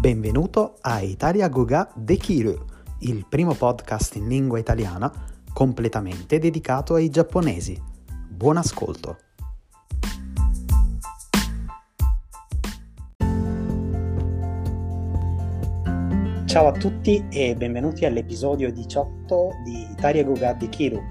Benvenuto a Italia Guga de Kiru, il primo podcast in lingua italiana completamente dedicato ai giapponesi. Buon ascolto! Ciao a tutti e benvenuti all'episodio 18 di Italia Guga de Kiru.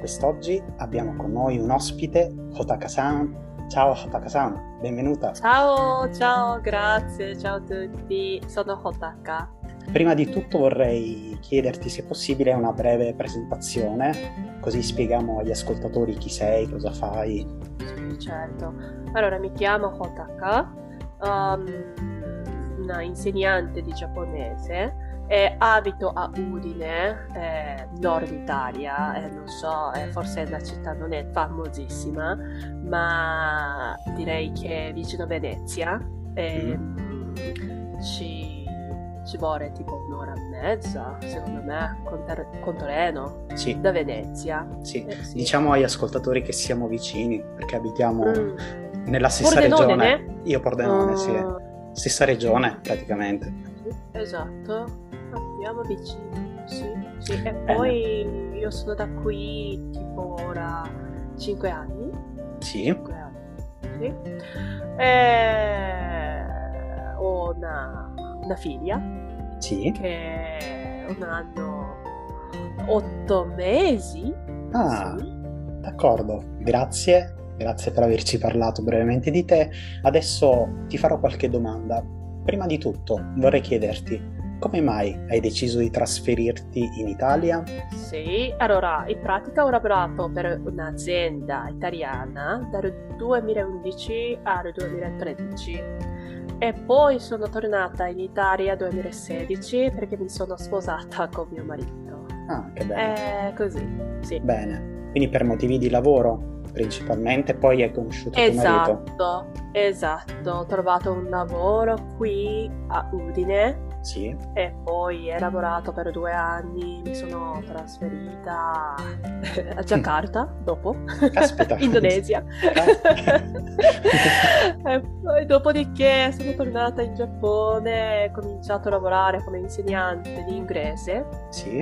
Quest'oggi abbiamo con noi un ospite, Hotaka-san, Ciao Hotaka-san, benvenuta. Ciao, ciao, grazie, ciao a tutti, sono Hotaka. Prima di tutto vorrei chiederti se possibile una breve presentazione, così spieghiamo agli ascoltatori chi sei, cosa fai. Sì, certo. Allora, mi chiamo Hotaka, um, una insegnante di giapponese e abito a Udine, eh, nord Italia, eh, non so, eh, forse la città non è famosissima, ma direi che è vicino a Venezia. Mm. Ci, ci, vuole tipo un'ora e mezza, secondo me, con, ter- con treno sì. da Venezia. Sì. Eh, sì. diciamo agli ascoltatori che siamo vicini, perché abitiamo mm. nella stessa Pordenone, regione. Io Pordenone, uh... sì. Ah. Stessa regione praticamente. Esatto abbiamo vicini, sì, sì. E poi io sono da qui tipo ora 5 anni. Sì. 5 anni, sì. E ho una, una figlia. Sì. Che è un anno, 8 mesi. Ah, sì. d'accordo, grazie. Grazie per averci parlato brevemente di te. Adesso ti farò qualche domanda. Prima di tutto vorrei chiederti come mai hai deciso di trasferirti in Italia? Sì, allora in pratica ho lavorato per un'azienda italiana dal 2011 al 2013 e poi sono tornata in Italia nel 2016 perché mi sono sposata con mio marito. Ah, che bello. È così, sì. Bene, quindi per motivi di lavoro principalmente, poi hai conosciuto esatto, tuo marito. Esatto, esatto. Ho trovato un lavoro qui a Udine sì. E poi ho lavorato per due anni, mi sono trasferita a Giacarta dopo, Caspita. Indonesia. e poi dopodiché sono tornata in Giappone ho cominciato a lavorare come insegnante di inglese. Sì.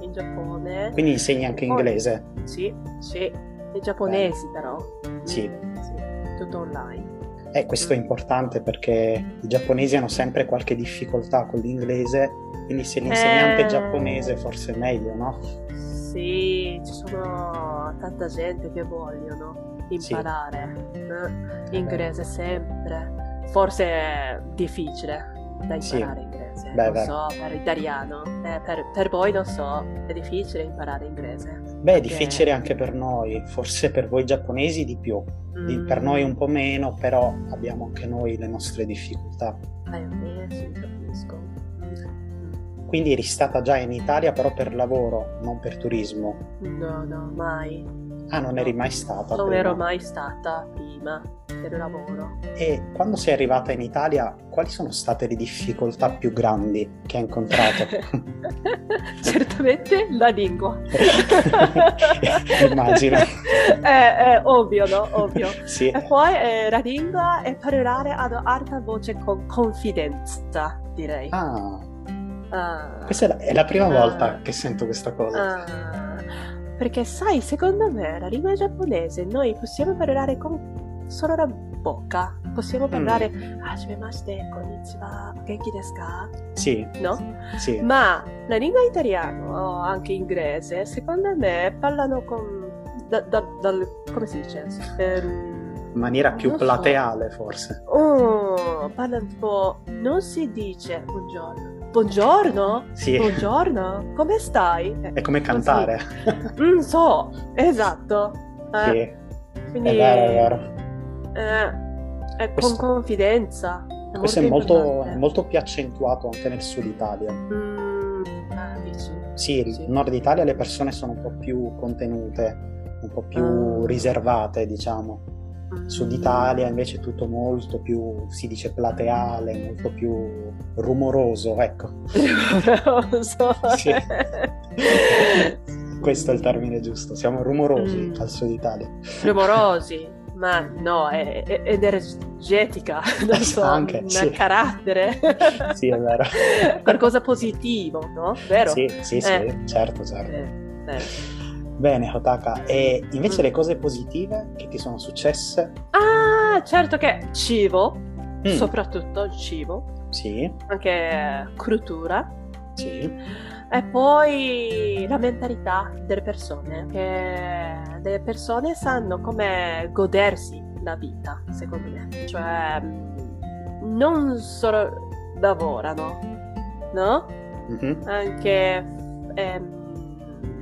In Giappone. Quindi insegni anche inglese? Sì, sì. E giapponesi Beh. però. Sì. sì. Tutto online. E questo è importante perché i giapponesi hanno sempre qualche difficoltà con l'inglese, quindi se l'insegnante è eh... giapponese forse è meglio, no? Sì, ci sono tanta gente che vogliono imparare sì. eh? inglese sempre. Forse è difficile da imparare sì. inglese, beh, non beh. so, per italiano. Eh, per, per voi non so, è difficile imparare inglese. Beh, è difficile anche per noi, forse per voi giapponesi di più, mm. per noi un po' meno, però abbiamo anche noi le nostre difficoltà. Eh, sì, capisco. Quindi eri stata già in Italia però per lavoro, non per turismo? No, no, mai. Ah, non eri mai stata? Non prima. ero mai stata prima per lavoro. E quando sei arrivata in Italia, quali sono state le difficoltà più grandi che hai incontrato? Certamente la lingua. Immagino. È, è, ovvio, no? Ovvio. Sì. E poi eh, la lingua è parlare ad alta voce con confidenza, direi. Ah. Uh, questa è la, è la prima uh, volta che sento questa cosa. Uh, perché sai, secondo me la lingua giapponese noi possiamo parlare con solo la bocca. Possiamo parlare mm. Hajimemashite, konnichiwa, genki desu ka? Sì. No? Sì. Ma la lingua italiana o anche inglese, secondo me parlano con... Da, da, dal, come si dice? Ehm, in maniera più plateale so. forse. Oh, parlano tipo... Non si dice buongiorno Buongiorno? Sì. Buongiorno? Come stai? È come cantare. mm, so, esatto. Eh, sì. Quindi, è vero, è vero. Eh, è questo, con confidenza. È questo è molto, è molto, più accentuato anche nel sud Italia. Mm, dici? Sì, sì, nord Italia le persone sono un po' più contenute, un po' più mm. riservate, diciamo. Sud Italia invece è tutto molto più, si dice plateale, molto più rumoroso, ecco. Rumoroso. sì. Questo è il termine giusto, siamo rumorosi mm. al Sud Italia. Rumorosi. ma no, è, è energetica, non so, Anche, un sì. carattere. Sì, è vero. Qualcosa positivo, no? Vero? Sì, sì, sì, Eh. certo, certo. Eh, eh. Bene, Hotaka. E invece Mm. le cose positive che ti sono successe? Ah, certo che cibo, Mm. soprattutto il cibo, Sì, anche cultura. sì. E poi la mentalità delle persone, che le persone sanno come godersi la vita, secondo me. Cioè, non solo lavorano, no? Mhm. Anche ehm,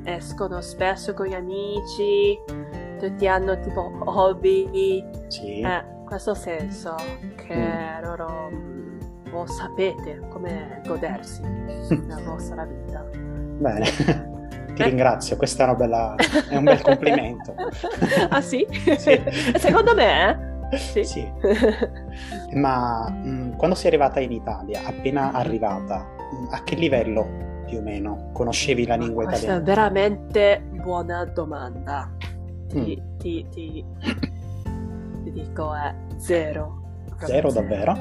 escono spesso con gli amici, tutti hanno tipo hobby, Sì. eh, questo senso che loro mh, voi sapete come godersi la vostra vita. Bene. Ti Eh. ringrazio, questa è una bella... è un bel complimento. ah sì? Sì. Secondo me, eh? Sì. Sì. Ma mh, quando sei arrivata in Italia, appena arrivata, mh, a che livello più o meno conoscevi la lingua Questa è italiana? veramente buona domanda. Ti, Mm. ti- ti- ti dico è zero. Proprio Zero davvero?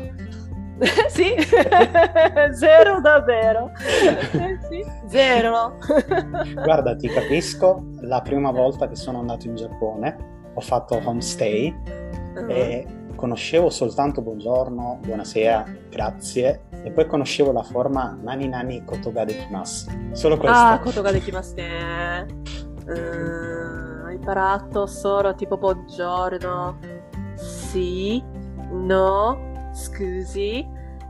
sì, zero davvero. Eh, sì, zero. Guarda, ti capisco, la prima volta che sono andato in Giappone ho fatto homestay Uh-huh. e conoscevo soltanto buongiorno, buonasera, grazie e poi conoscevo la forma nani nani kotoga dekimasu. Solo questo. Ah, kotoga dekimasu ne. Eh, ho imparato solo tipo buongiorno, sì, no, scusi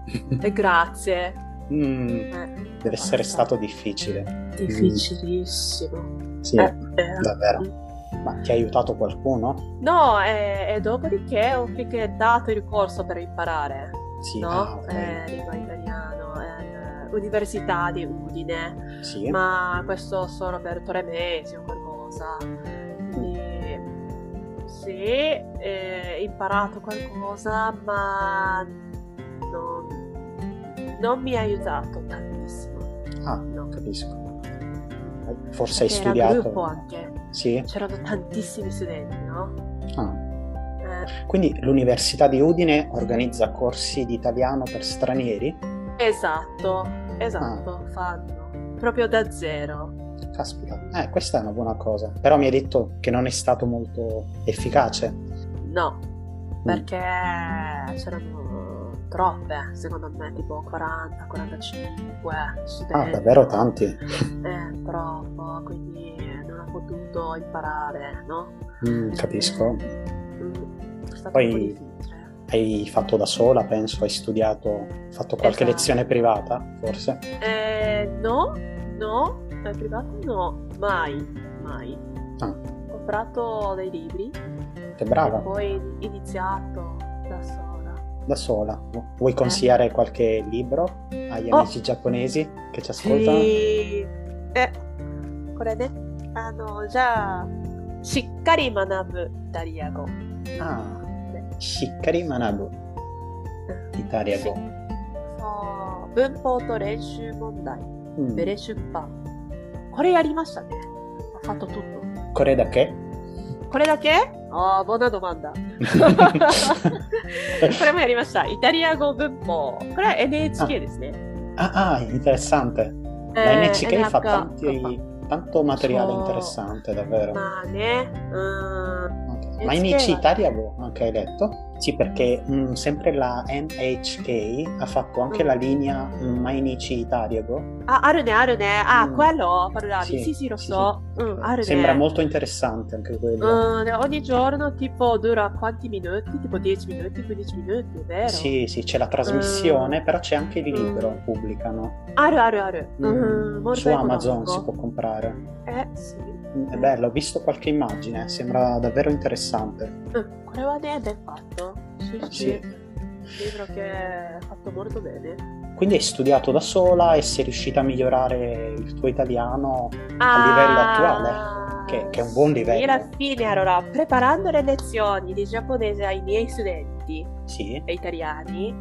e grazie. Mm, Eh, deve essere stato difficile. difficilissimo. Sì, Eh, vero. davvero. Ma ti ha aiutato qualcuno? No, e, e dopodiché ho dato il corso per imparare, Sì, no? ah, ok. Eh, lingua italiano, all'Università di Udine, Sì. ma questo solo per tre mesi o qualcosa. Quindi, sì, eh, ho imparato qualcosa, ma non, non mi ha aiutato tantissimo. Ah, No. capisco. Forse hai Perché studiato. Era gruppo anche, Sì. c'erano tantissimi studenti, no? Ah. Eh, Quindi l'Università di Udine organizza corsi di italiano per stranieri? Esatto, esatto, fanno proprio da zero. Caspita, eh, questa è una buona cosa. Però mi hai detto che non è stato molto efficace. No, Mm. perché c'erano troppe, secondo me, tipo 40, 45 Ah, studenti. davvero tanti. Eh, troppo, quindi potuto imparare, no? Mm, capisco. Mm, È stato Poi- un po' difficile. Hai fatto da sola, penso, hai studiato, fatto qualche Esatto. lezione privata, forse? Eh, no, no, è privato no, mai, mai. Ah. Ho comprato dei libri Che e brava, poi ho iniziato da sola. da sola. Vuoi consigliare qualche libro agli Oh. amici giapponesi che ci ascoltano? しえこれね あのじゃあしっかり学ぶイタリア語。Ah, Shikkari Manabu, Italiago. そう文法と練習問題。Mm. ベレ出版これやりましたね。ファットト。ッ Kore da che? これだけ？ああボナドマンだ。これもやりました。イタリア語文法。これは NHK ですね。Ah, ah, interessante. La Eh, NHK fa NHK tanti, tanto materiale so, interessante davvero. Male. Uh, Ma in Italia boh, anche hai detto? Sì, perché mh, sempre la NHK ha fatto anche la mm. linea mm, Mainichi Itariago. Ah, Arone, Arone, ah, mm. quello parlavi, sì, sì, sì lo sì, so. Sì. Mm, Sembra molto interessante anche quello. Uh, ogni giorno tipo dura quanti minuti? Tipo 10 minuti, 15 minuti, vero? Sì, sì, c'è la trasmissione, eh. però c'è anche il libro, pubblicano. Aru, aru, aru. Uh-huh, Su Amazon conosco. si può comprare. Eh, sì. È bello, ho visto qualche immagine, sembra davvero interessante. Mm, quella vedete fatto? Sì, sì. sì. Un libro che è fatto molto bene. Quindi hai studiato da sola e sei riuscita a migliorare il tuo italiano ah, a livello attuale, che, che, è un buon livello. Io alla fine, allora, preparando le lezioni di giapponese ai miei studenti sì. e italiani,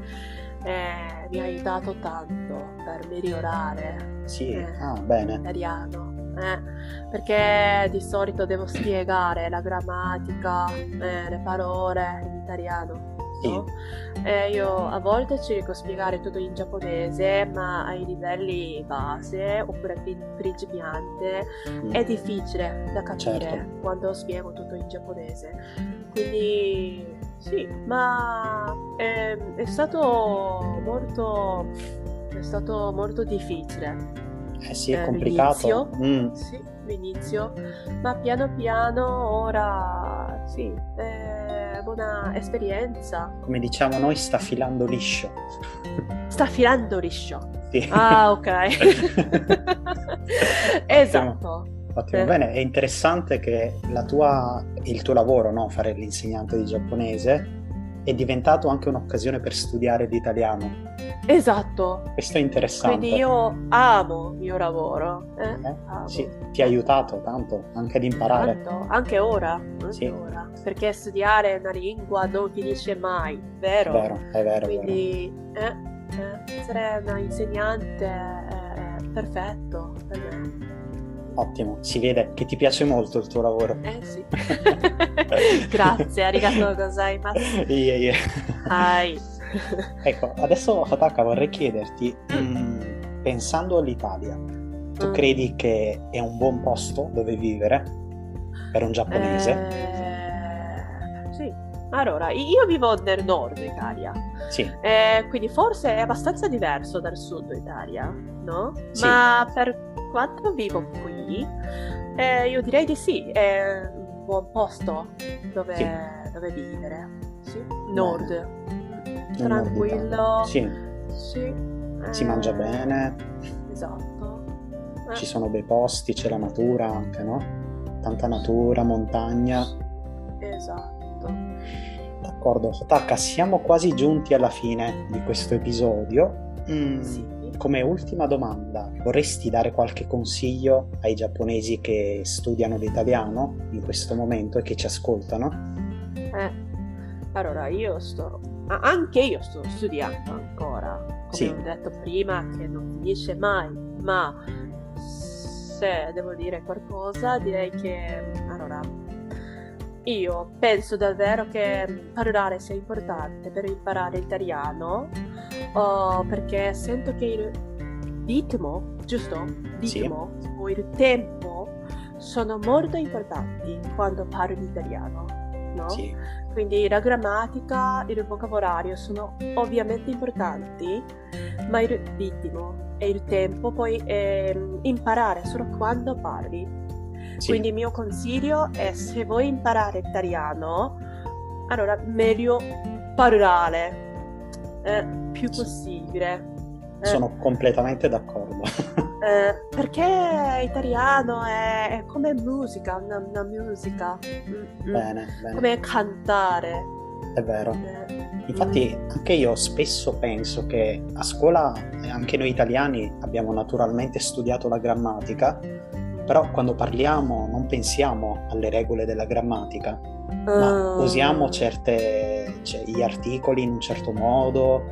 eh, mi ha aiutato tanto per migliorare sì. eh, ah, bene. l'italiano eh, perché di solito devo spiegare la grammatica, eh, le parole in italiano. No? Eh, io a volte cerco di spiegare tutto in giapponese, ma ai livelli base oppure principiante mm. è difficile da capire certo. quando spiego tutto in giapponese. Quindi sì, ma è, ehm, è stato molto è stato molto difficile. Eh sì, è eh, complicato. Mm. Sì, l'inizio, ma piano piano ora sì, è buona esperienza. Come diciamo noi, sta filando liscio. Sta filando liscio. Sì. Ah, ok. esatto. Ottimo, eh. bene, è interessante che tua, il tuo lavoro, no? fare l'insegnante di giapponese, è diventato anche un'occasione per studiare l'italiano. Esatto. Questo è interessante. Quindi io amo il mio lavoro. Eh? Eh, sì, ti ha aiutato tanto anche ad imparare. Tanto, anche ora. Anche sì. ora. Perché studiare una lingua non finisce mai, vero? È vero, è vero. Quindi vero. Eh, eh, essere una insegnante è perfetto per me. Ottimo, si vede che ti piace molto il tuo lavoro. Eh sì. Grazie, arigato gozaimasu. Yeah, yeah. Hai. Ecco, adesso Hataka vorrei chiederti, mh, mm, pensando all'Italia, tu mm. credi che è un buon posto dove vivere per un giapponese? Eh, sì. Allora, io vivo nel nord Italia, sì. Eh, quindi forse è abbastanza diverso dal sud Italia, no? Sì. Ma per quando vivo qui, eh, io direi di sì, è un buon posto dove, sì. dove vivere. Sì. Nord. Tranquillo. Sì. sì. Eh, si mangia bene. Esatto. Eh. Ci sono bei posti, c'è la natura anche, no? Tanta natura, montagna. Esatto. D'accordo, Sotaka, siamo quasi giunti alla fine di questo episodio. Mm. Sì come ultima domanda, vorresti dare qualche consiglio ai giapponesi che studiano l'italiano in questo momento e che ci ascoltano? Eh, allora io sto, anche io sto studiando ancora, come sì. ho detto prima, che non finisce mai, ma se devo dire qualcosa direi che, allora, io penso davvero che parlare sia importante per imparare l'italiano uh, perché sento che il ritmo, giusto? Ritmo sì. o il tempo sono molto importanti quando parlo italiano, no? Sì. Quindi la grammatica e il vocabolario sono ovviamente importanti, ma il ritmo e il tempo puoi eh, imparare solo quando parli. Sì. Quindi il mio consiglio è se vuoi imparare italiano, allora meglio parlare eh, più possibile. Eh, Sono completamente d'accordo. Eh, perché italiano è, è come musica, una, una musica. Mm-hmm. Bene, bene. Come cantare. È vero. Eh, Infatti mm. anche io spesso penso che a scuola, anche noi italiani, abbiamo naturalmente studiato la grammatica, però quando parliamo non pensiamo alle regole della grammatica, ma uh. usiamo certe, cioè, gli articoli in un certo modo,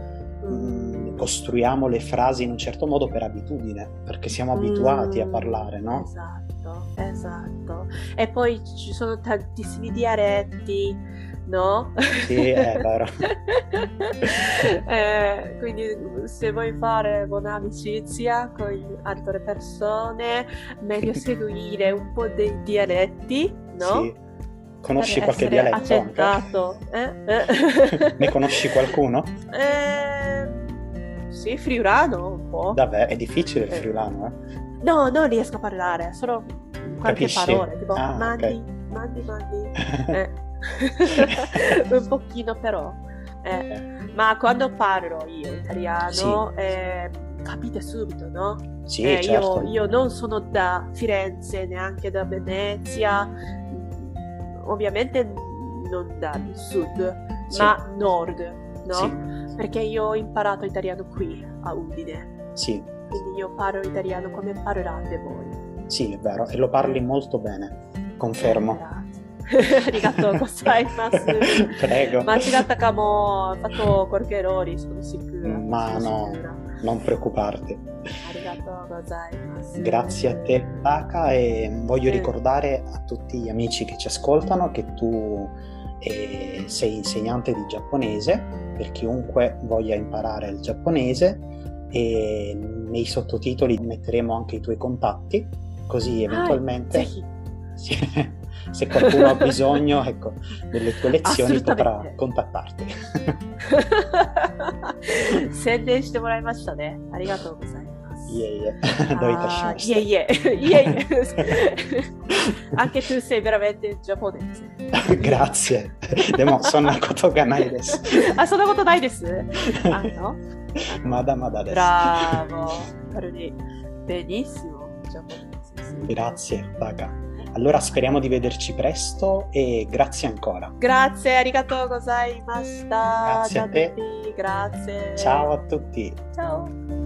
mh, mm, costruiamo le frasi in un certo modo per abitudine, perché siamo abituati a mm. parlare, no? Esatto, esatto. E poi ci sono tantissimi dialetti, no? Sì, è vero. eh, quindi se vuoi fare buona amicizia con altre persone, meglio seguire un po' dei dialetti, no? Sì. Conosci qualche dialetto? Accettato. Eh? Eh. ne conosci qualcuno? Eh, sì, friulano un po'. Davvero? È difficile il eh. friulano, eh? No, non riesco a parlare, solo qualche Capisci? parola, tipo ah, mandi, okay. mandi, mandi. Eh. un pochino però. Eh. Ma quando parlo io italiano, sì. eh, capite subito, no? Sì, eh, certo. io, io, non sono da Firenze, neanche da Venezia, ovviamente non dal sud, sì. ma nord, no? Sì Perché io ho imparato italiano qui, a Udine. Sì. Quindi io parlo italiano come parlate voi. Sì, è vero, e lo parli molto bene, confermo. Eh, grazie. ありがとうございます。Prego. 間違ったかも、fatto qualche errore, sono sicura. Ma sono no. Sicura. non preoccuparti. Grazie a te Taka e voglio ricordare a tutti gli amici che ci ascoltano che tu eh, sei insegnante di giapponese per chiunque voglia imparare il giapponese e nei sottotitoli metteremo anche i tuoi contatti così eventualmente se qualcuno ha bisogno ecco, delle tue lezioni potrà contattarti 宣伝してもらいましたね。ありがとうございます。 いえいえ、どういたしまして。いえいえ、いえいえ。Anche tu sei veramente giapponese. Grazie. でも、そんなことがないです。あ、そんなことないです。あのまだまだです。Bravo. Benissimo. Grazie, Taka. Allora speriamo di vederci presto e grazie ancora. Grazie, arigatou gozaimashita. Grazie a te. Grazie. Ciao a tutti. Ciao.